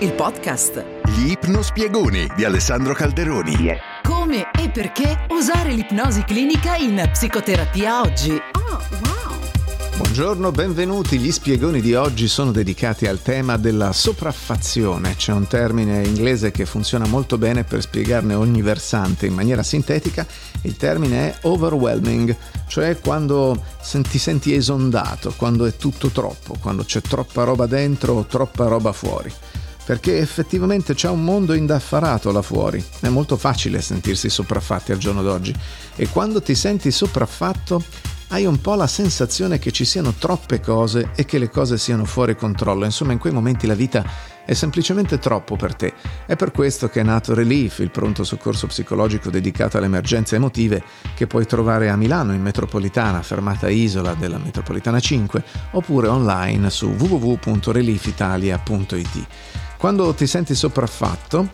il podcast. Gli ipnospiegoni di Alessandro Calderoni. Yeah. Come e perché usare l'ipnosi clinica in psicoterapia oggi? Oh, wow! Buongiorno, benvenuti. Gli spiegoni di oggi sono dedicati al tema della sopraffazione. C'è un termine inglese che funziona molto bene per spiegarne ogni versante in maniera sintetica. Il termine è overwhelming, cioè quando ti senti esondato, quando è tutto troppo, quando c'è troppa roba dentro o troppa roba fuori perché effettivamente c'è un mondo indaffarato là fuori. È molto facile sentirsi sopraffatti al giorno d'oggi e quando ti senti sopraffatto hai un po' la sensazione che ci siano troppe cose e che le cose siano fuori controllo. Insomma, in quei momenti la vita è semplicemente troppo per te. È per questo che è nato Relief, il pronto soccorso psicologico dedicato alle emergenze emotive che puoi trovare a Milano in metropolitana, fermata Isola della metropolitana 5, oppure online su www.reliefitalia.it. Quando ti senti sopraffatto,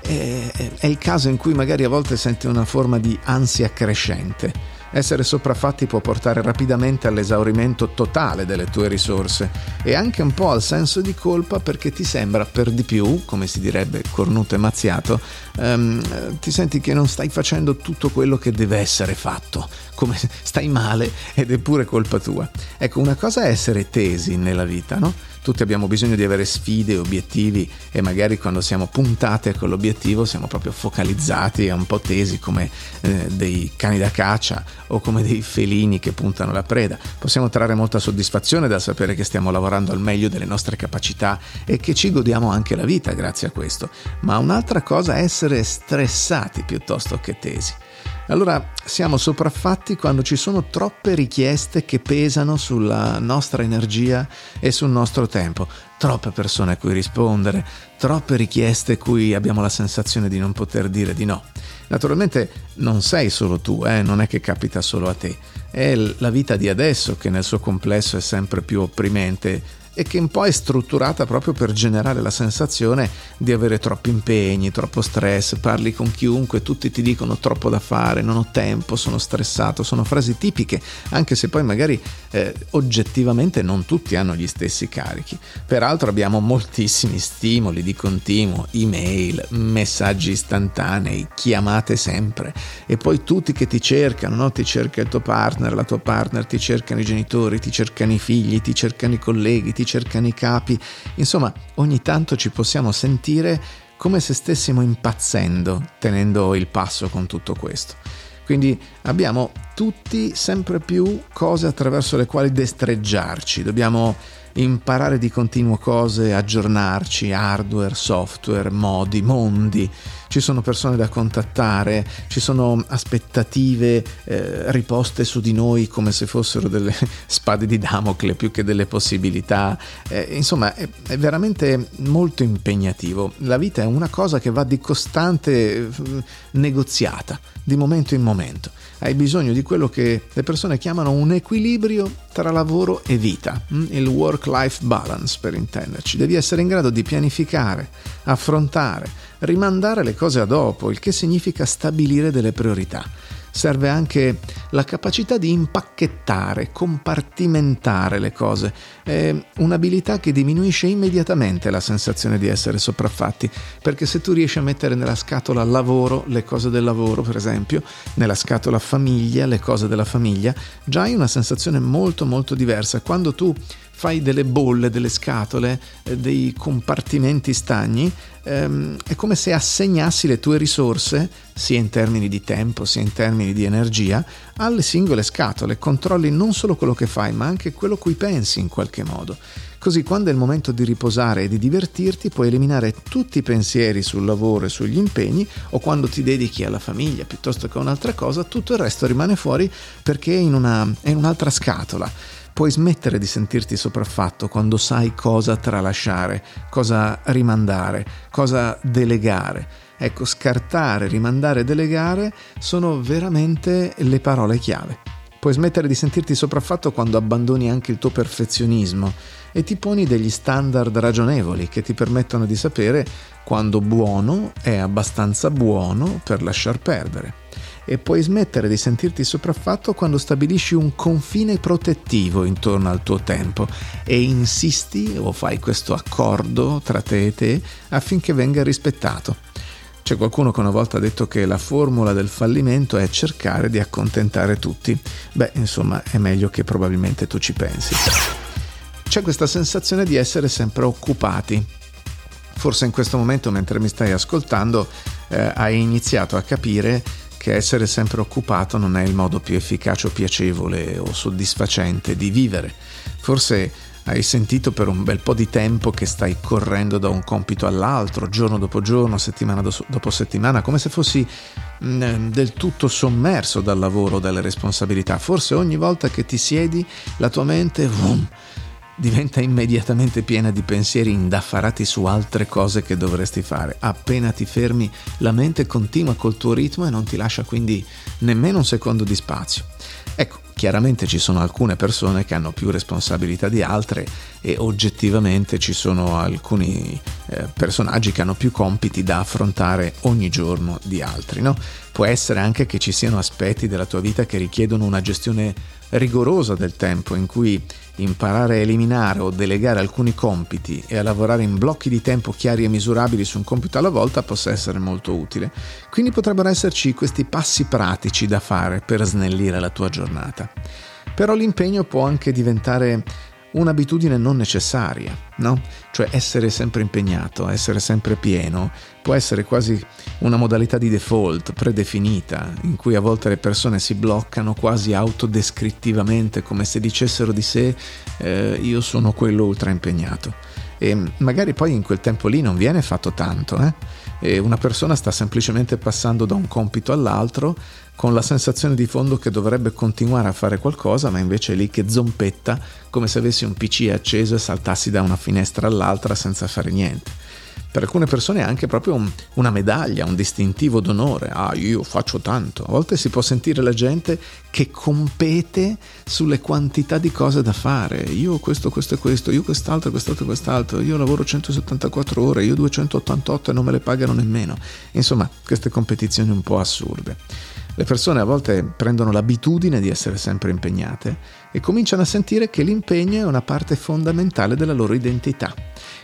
è, il caso in cui magari a volte senti una forma di ansia crescente. Essere sopraffatti può portare rapidamente all'esaurimento totale delle tue risorse e anche un po' al senso di colpa perché ti sembra per di più, come si direbbe cornuto e mazziato, um, ti senti che non stai facendo tutto quello che deve essere fatto, come stai male ed è pure colpa tua. Ecco, una cosa è essere tesi nella vita, no? Tutti abbiamo bisogno di avere sfide, obiettivi e magari quando siamo puntati a quell'obiettivo siamo proprio focalizzati e un po' tesi come eh, dei cani da caccia o come dei felini che puntano la preda. Possiamo trarre molta soddisfazione dal sapere che stiamo lavorando al meglio delle nostre capacità e che ci godiamo anche la vita grazie a questo, ma un'altra cosa è essere stressati piuttosto che tesi. Allora siamo sopraffatti quando ci sono troppe richieste che pesano sulla nostra energia e sul nostro tempo, troppe persone a cui rispondere, troppe richieste cui abbiamo la sensazione di non poter dire di no. Naturalmente non sei solo tu, eh? non è che capita solo a te, è la vita di adesso che nel suo complesso è sempre più opprimente e che un po' è strutturata proprio per generare la sensazione di avere troppi impegni, troppo stress, parli con chiunque, tutti ti dicono troppo da fare, non ho tempo, sono stressato, sono frasi tipiche, anche se poi magari eh, oggettivamente non tutti hanno gli stessi carichi. Peraltro abbiamo moltissimi stimoli di continuo, email, messaggi istantanei, chiamate sempre e poi tutti che ti cercano, no? ti cerca il tuo partner, la tua partner, ti cercano i genitori, ti cercano i figli, ti cercano i colleghi, ti cercano i capi, insomma ogni tanto ci possiamo sentire come se stessimo impazzendo tenendo il passo con tutto questo. Quindi abbiamo tutti sempre più cose attraverso le quali destreggiarci, dobbiamo imparare di continuo cose, aggiornarci, hardware, software, modi, mondi. Ci sono persone da contattare, ci sono aspettative eh, riposte su di noi come se fossero delle spade di Damocle più che delle possibilità. Eh, insomma, è, è, veramente molto impegnativo. La vita è una cosa che va di costante eh, negoziata, di momento in momento hai bisogno di quello che le persone chiamano un equilibrio tra lavoro e vita, mm? il work-life balance per intenderci. Devi essere in grado di pianificare, affrontare, rimandare le cose a dopo, il che significa stabilire delle priorità serve anche la capacità di impacchettare, compartimentare le cose. È un'abilità che diminuisce immediatamente la sensazione di essere sopraffatti, perché se tu riesci a mettere nella scatola lavoro le cose del lavoro, per esempio, nella scatola famiglia le cose della famiglia, già hai una sensazione molto molto diversa. Quando tu fai delle bolle, delle scatole, eh, dei compartimenti stagni, ehm, è come se assegnassi le tue risorse, sia in termini di tempo, sia in termini di energia, alle singole scatole. Controlli non solo quello che fai, ma anche quello cui pensi in qualche modo. Così quando è il momento di riposare e di divertirti puoi eliminare tutti i pensieri sul lavoro e sugli impegni o quando ti dedichi alla famiglia piuttosto che a un'altra cosa, tutto il resto rimane fuori perché è in, una, è in un'altra scatola. Puoi smettere di sentirti sopraffatto quando sai cosa tralasciare, cosa rimandare, cosa delegare. Ecco, scartare, rimandare, delegare sono veramente le parole chiave. Puoi smettere di sentirti sopraffatto quando abbandoni anche il tuo perfezionismo e ti poni degli standard ragionevoli che ti permettono di sapere quando buono è abbastanza buono per lasciar perdere. E puoi smettere di sentirti sopraffatto quando stabilisci un confine protettivo intorno al tuo tempo e insisti o fai questo accordo tra te e te affinché venga rispettato. C'è qualcuno che una volta ha detto che la formula del fallimento è cercare di accontentare tutti. Beh, insomma, è meglio che probabilmente tu ci pensi. C'è questa sensazione di essere sempre occupati. Forse in questo momento, mentre mi stai ascoltando, eh, hai iniziato a capire che essere sempre occupato non è il modo più efficace o piacevole o soddisfacente di vivere. Forse hai sentito per un bel po' di tempo che stai correndo da un compito all'altro, giorno dopo giorno, settimana dopo settimana, come se fossi mm, del tutto sommerso dal lavoro, dalle responsabilità. Forse ogni volta che ti siedi la tua mente... Vroom, diventa immediatamente piena di pensieri indaffarati su altre cose che dovresti fare. Appena ti fermi, la mente continua col tuo ritmo e non ti lascia quindi nemmeno un secondo di spazio. Ecco, chiaramente ci sono alcune persone che hanno più responsabilità di altre e oggettivamente ci sono alcuni eh, personaggi che hanno più compiti da affrontare ogni giorno di altri, no? Può essere anche che ci siano aspetti della tua vita che richiedono una gestione rigorosa del tempo in cui imparare a eliminare o delegare alcuni compiti e a lavorare in blocchi di tempo chiari e misurabili su un compito alla volta possa essere molto utile. Quindi potrebbero esserci questi passi pratici da fare per snellire la tua giornata. Però l'impegno può anche diventare un'abitudine non necessaria, no? Cioè essere sempre impegnato, essere sempre pieno, può essere quasi una modalità di default predefinita, in cui a volte le persone si bloccano quasi autodescrittivamente, come se dicessero di sé eh, io sono quello ultra impegnato. E magari poi in quel tempo lì non viene fatto tanto, eh? E una persona sta semplicemente passando da un compito all'altro con la sensazione di fondo che dovrebbe continuare a fare qualcosa, ma invece è lì che zompetta come se avessi un PC acceso e saltassi da una finestra all'altra senza fare niente. Per alcune persone è anche proprio un, una medaglia, un distintivo d'onore. Ah, io faccio tanto. A volte si può sentire la gente che compete sulle quantità di cose da fare. Io questo, questo e questo, io quest'altro, quest'altro e quest'altro. Io lavoro 174 ore, io 288 e non me le pagano nemmeno. Insomma, queste competizioni un po' assurde. Le persone a volte prendono l'abitudine di essere sempre impegnate e cominciano a sentire che l'impegno è una parte fondamentale della loro identità.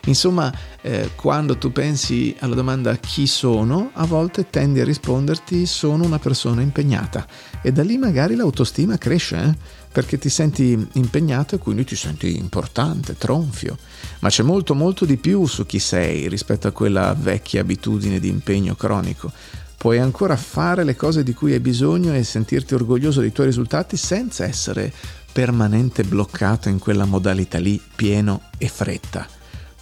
Insomma, eh, quando tu pensi alla domanda chi sono, a volte tendi a risponderti sono una persona impegnata e da lì magari l'autostima cresce, eh? perché ti senti impegnato e quindi ti senti importante, tronfio. Ma c'è molto molto di più su chi sei rispetto a quella vecchia abitudine di impegno cronico puoi ancora fare le cose di cui hai bisogno e sentirti orgoglioso dei tuoi risultati senza essere permanente bloccato in quella modalità lì pieno e fretta.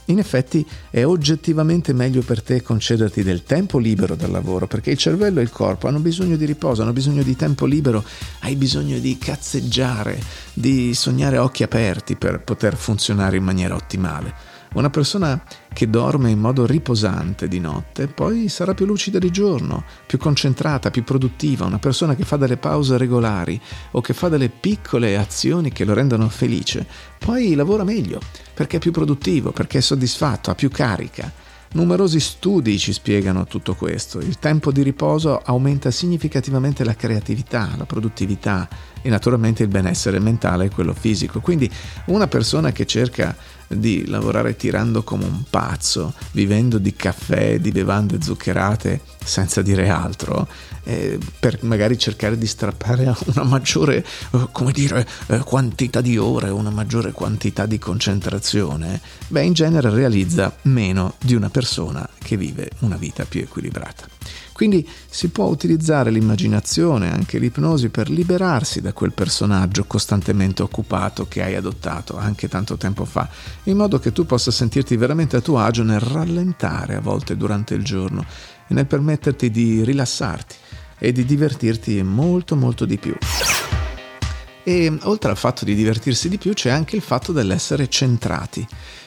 In effetti è oggettivamente meglio per te concederti del tempo libero dal lavoro, perché il cervello e il corpo hanno bisogno di riposo, hanno bisogno di tempo libero, hai bisogno di cazzeggiare, di sognare a occhi aperti per poter funzionare in maniera ottimale. Una persona che dorme in modo riposante di notte poi sarà più lucida di giorno, più concentrata, più produttiva. Una persona che fa delle pause regolari o che fa delle piccole azioni che lo rendono felice, poi lavora meglio perché è più produttivo, perché è soddisfatto, ha più carica. Numerosi studi ci spiegano tutto questo. Il tempo di riposo aumenta significativamente la creatività, la produttività e naturalmente il benessere mentale e quello fisico. Quindi una persona che cerca di lavorare tirando come un pazzo, vivendo di caffè, di bevande zuccherate, senza dire altro, eh, per magari cercare di strappare una maggiore, eh, come dire, eh, quantità di ore, una maggiore quantità di concentrazione, beh, in genere realizza meno di una persona che vive una vita più equilibrata. Quindi si può utilizzare l'immaginazione, anche l'ipnosi, per liberarsi da quel personaggio costantemente occupato che hai adottato anche tanto tempo fa, in modo che tu possa sentirti veramente a tuo agio nel rallentare a volte durante il giorno e nel permetterti di rilassarti e di divertirti molto molto di più. E oltre al fatto di divertirsi di più c'è anche il fatto dell'essere centrati.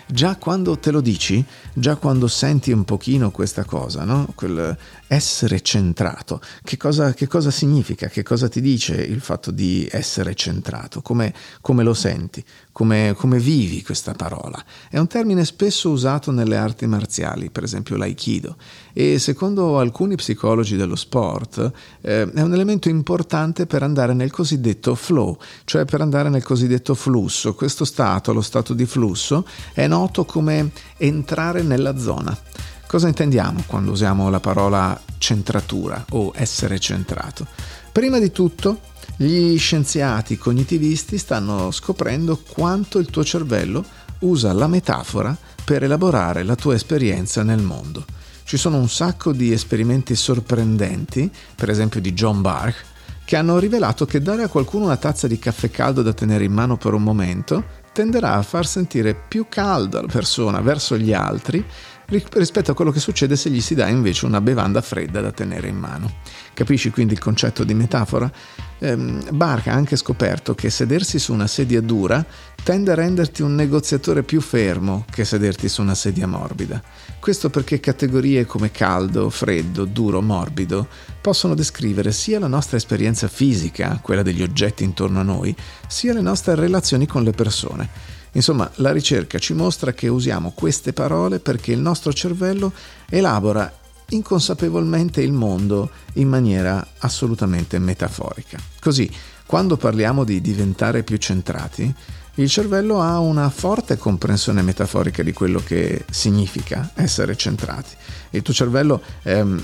Già quando te lo dici, già quando senti un pochino questa cosa, no? Quel essere centrato, che cosa, che cosa significa, che cosa ti dice il fatto di essere centrato, come, come lo senti, come, come, vivi questa parola. È un termine spesso usato nelle arti marziali, per esempio l'aikido, e secondo alcuni psicologi dello sport eh, è un elemento importante per andare nel cosiddetto flow, cioè per andare nel cosiddetto flusso. Questo stato, lo stato di flusso, è noto come entrare nella zona. Cosa intendiamo quando usiamo la parola centratura o essere centrato? Prima di tutto, gli scienziati cognitivisti stanno scoprendo quanto il tuo cervello usa la metafora per elaborare la tua esperienza nel mondo. Ci sono un sacco di esperimenti sorprendenti, per esempio di John Bark, che hanno rivelato che dare a qualcuno una tazza di caffè caldo da tenere in mano per un momento tenderà a far sentire più calda la persona verso gli altri rispetto a quello che succede se gli si dà invece una bevanda fredda da tenere in mano. Capisci quindi il concetto di metafora? Ehm, Barca ha anche scoperto che sedersi su una sedia dura tende a renderti un negoziatore più fermo che sederti su una sedia morbida. Questo perché categorie come caldo, freddo, duro, morbido possono descrivere sia la nostra esperienza fisica, quella degli oggetti intorno a noi, sia le nostre relazioni con le persone. Insomma, la ricerca ci mostra che usiamo queste parole perché il nostro cervello elabora inconsapevolmente il mondo in maniera assolutamente metaforica. Così, quando parliamo di diventare più centrati, il cervello ha una forte comprensione metaforica di quello che significa essere centrati. Il tuo cervello ehm,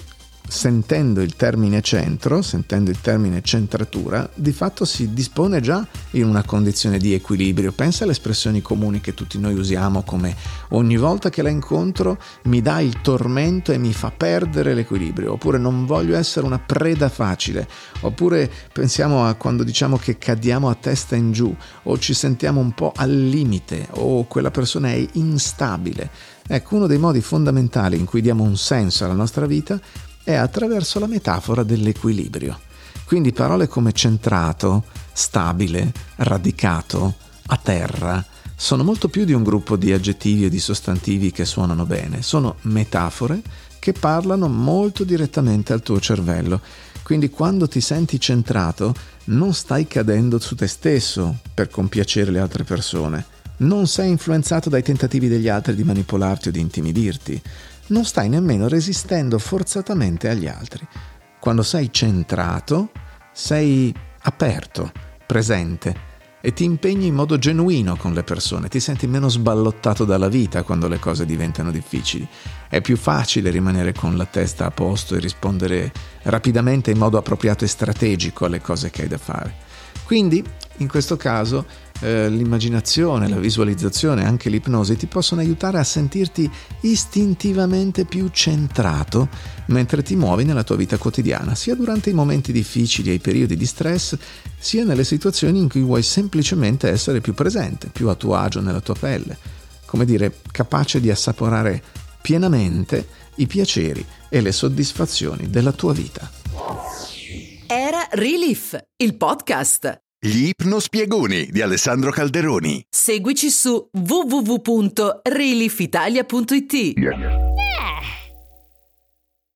sentendo il termine centro, sentendo il termine centratura, di fatto si dispone già in una condizione di equilibrio. Pensa alle espressioni comuni che tutti noi usiamo come ogni volta che la incontro mi dà il tormento e mi fa perdere l'equilibrio, oppure non voglio essere una preda facile, oppure pensiamo a quando diciamo che cadiamo a testa in giù o ci sentiamo un po' al limite o quella persona è instabile. Ecco, uno dei modi fondamentali in cui diamo un senso alla nostra vita è attraverso la metafora dell'equilibrio. Quindi parole come centrato, stabile, radicato, a terra, sono molto più di un gruppo di aggettivi e di sostantivi che suonano bene, sono metafore che parlano molto direttamente al tuo cervello. Quindi quando ti senti centrato non stai cadendo su te stesso per compiacere le altre persone, non sei influenzato dai tentativi degli altri di manipolarti o di intimidirti, non stai nemmeno resistendo forzatamente agli altri. Quando sei centrato, sei aperto, presente e ti impegni in modo genuino con le persone, ti senti meno sballottato dalla vita quando le cose diventano difficili. È più facile rimanere con la testa a posto e rispondere rapidamente in modo appropriato e strategico alle cose che hai da fare. Quindi, in questo caso, eh, l'immaginazione, la visualizzazione, anche l'ipnosi ti possono aiutare a sentirti istintivamente più centrato mentre ti muovi nella tua vita quotidiana, sia durante i momenti difficili e i periodi di stress, sia nelle situazioni in cui vuoi semplicemente essere più presente, più a tuo agio nella tua pelle, come dire, capace di assaporare pienamente i piaceri e le soddisfazioni della tua vita. Era Relief, il podcast. Gli ipnospiegoni di Alessandro Calderoni. Seguici su www.reliefitalia.it.